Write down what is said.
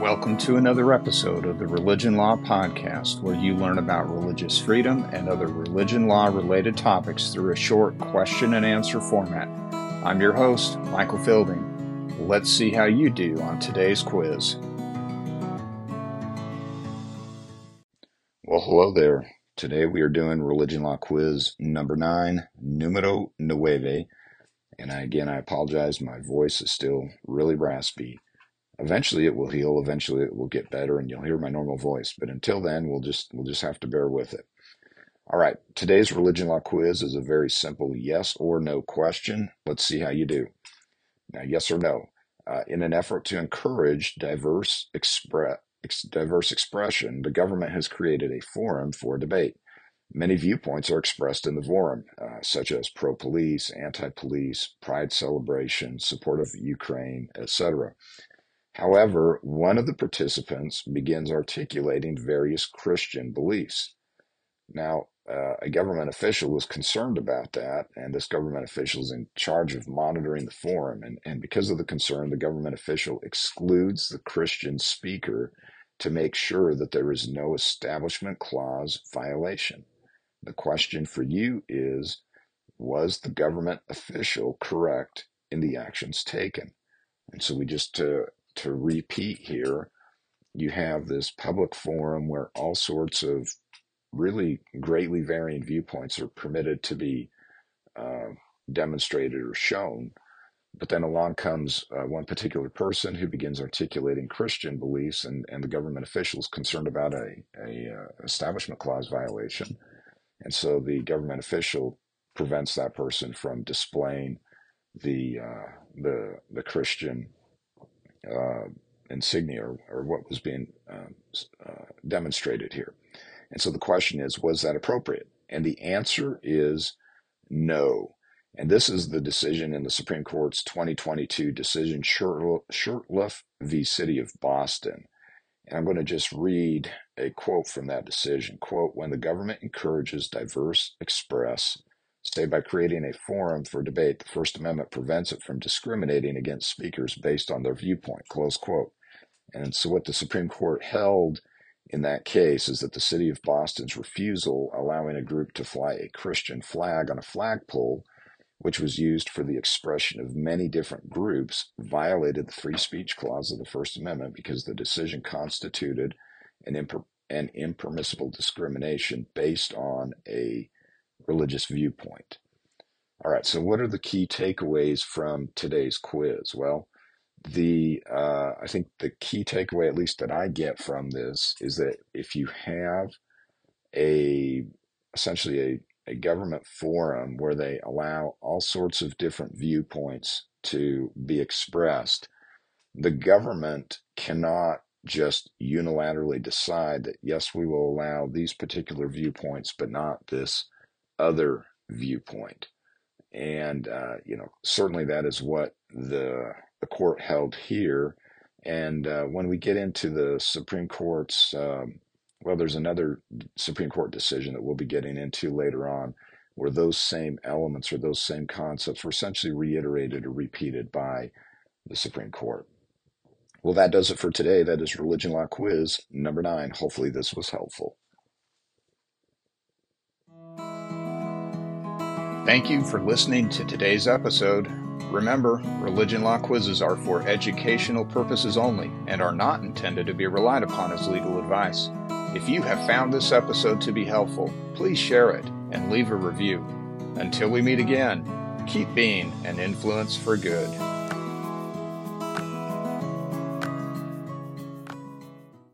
Welcome to another episode of the Religion Law Podcast, where you learn about religious freedom and other religion law related topics through a short question and answer format. I'm your host, Michael Fielding. Let's see how you do on today's quiz. Well, hello there. Today we are doing Religion Law Quiz number nine, numero nueve. And again, I apologize. My voice is still really raspy. Eventually it will heal. Eventually it will get better and you'll hear my normal voice. But until then, we'll just, we'll just have to bear with it. All right. Today's religion law quiz is a very simple yes or no question. Let's see how you do. Now, yes or no. Uh, in an effort to encourage diverse expre- ex- diverse expression, the government has created a forum for debate. Many viewpoints are expressed in the forum, uh, such as pro police, anti police, pride celebration, support of Ukraine, etc. However, one of the participants begins articulating various Christian beliefs. Now, uh, a government official was concerned about that, and this government official is in charge of monitoring the forum. And, and because of the concern, the government official excludes the Christian speaker to make sure that there is no Establishment Clause violation. The question for you is Was the government official correct in the actions taken? And so we just uh, to repeat here, you have this public forum where all sorts of really greatly varying viewpoints are permitted to be uh, demonstrated or shown. But then along comes uh, one particular person who begins articulating Christian beliefs, and, and the government officials concerned about a, a uh, establishment clause violation, and so the government official prevents that person from displaying the uh, the the Christian uh, insignia or, or, what was being um, uh, demonstrated here. And so the question is, was that appropriate? And the answer is no. And this is the decision in the Supreme Court's 2022 decision, Shurtleff v. City of Boston. And I'm going to just read a quote from that decision. Quote, when the government encourages diverse express say by creating a forum for debate, the First Amendment prevents it from discriminating against speakers based on their viewpoint, close quote. And so what the Supreme Court held in that case is that the city of Boston's refusal allowing a group to fly a Christian flag on a flagpole, which was used for the expression of many different groups, violated the free speech clause of the First Amendment because the decision constituted an, imper- an impermissible discrimination based on a religious viewpoint. All right, so what are the key takeaways from today's quiz? Well, the uh, I think the key takeaway, at least that I get from this, is that if you have a essentially a, a government forum where they allow all sorts of different viewpoints to be expressed, the government cannot just unilaterally decide that yes, we will allow these particular viewpoints, but not this other viewpoint. And, uh, you know, certainly that is what the, the court held here. And uh, when we get into the Supreme Court's, um, well, there's another Supreme Court decision that we'll be getting into later on where those same elements or those same concepts were essentially reiterated or repeated by the Supreme Court. Well, that does it for today. That is Religion Law Quiz number nine. Hopefully, this was helpful. Thank you for listening to today's episode. Remember, religion law quizzes are for educational purposes only and are not intended to be relied upon as legal advice. If you have found this episode to be helpful, please share it and leave a review. Until we meet again, keep being an influence for good.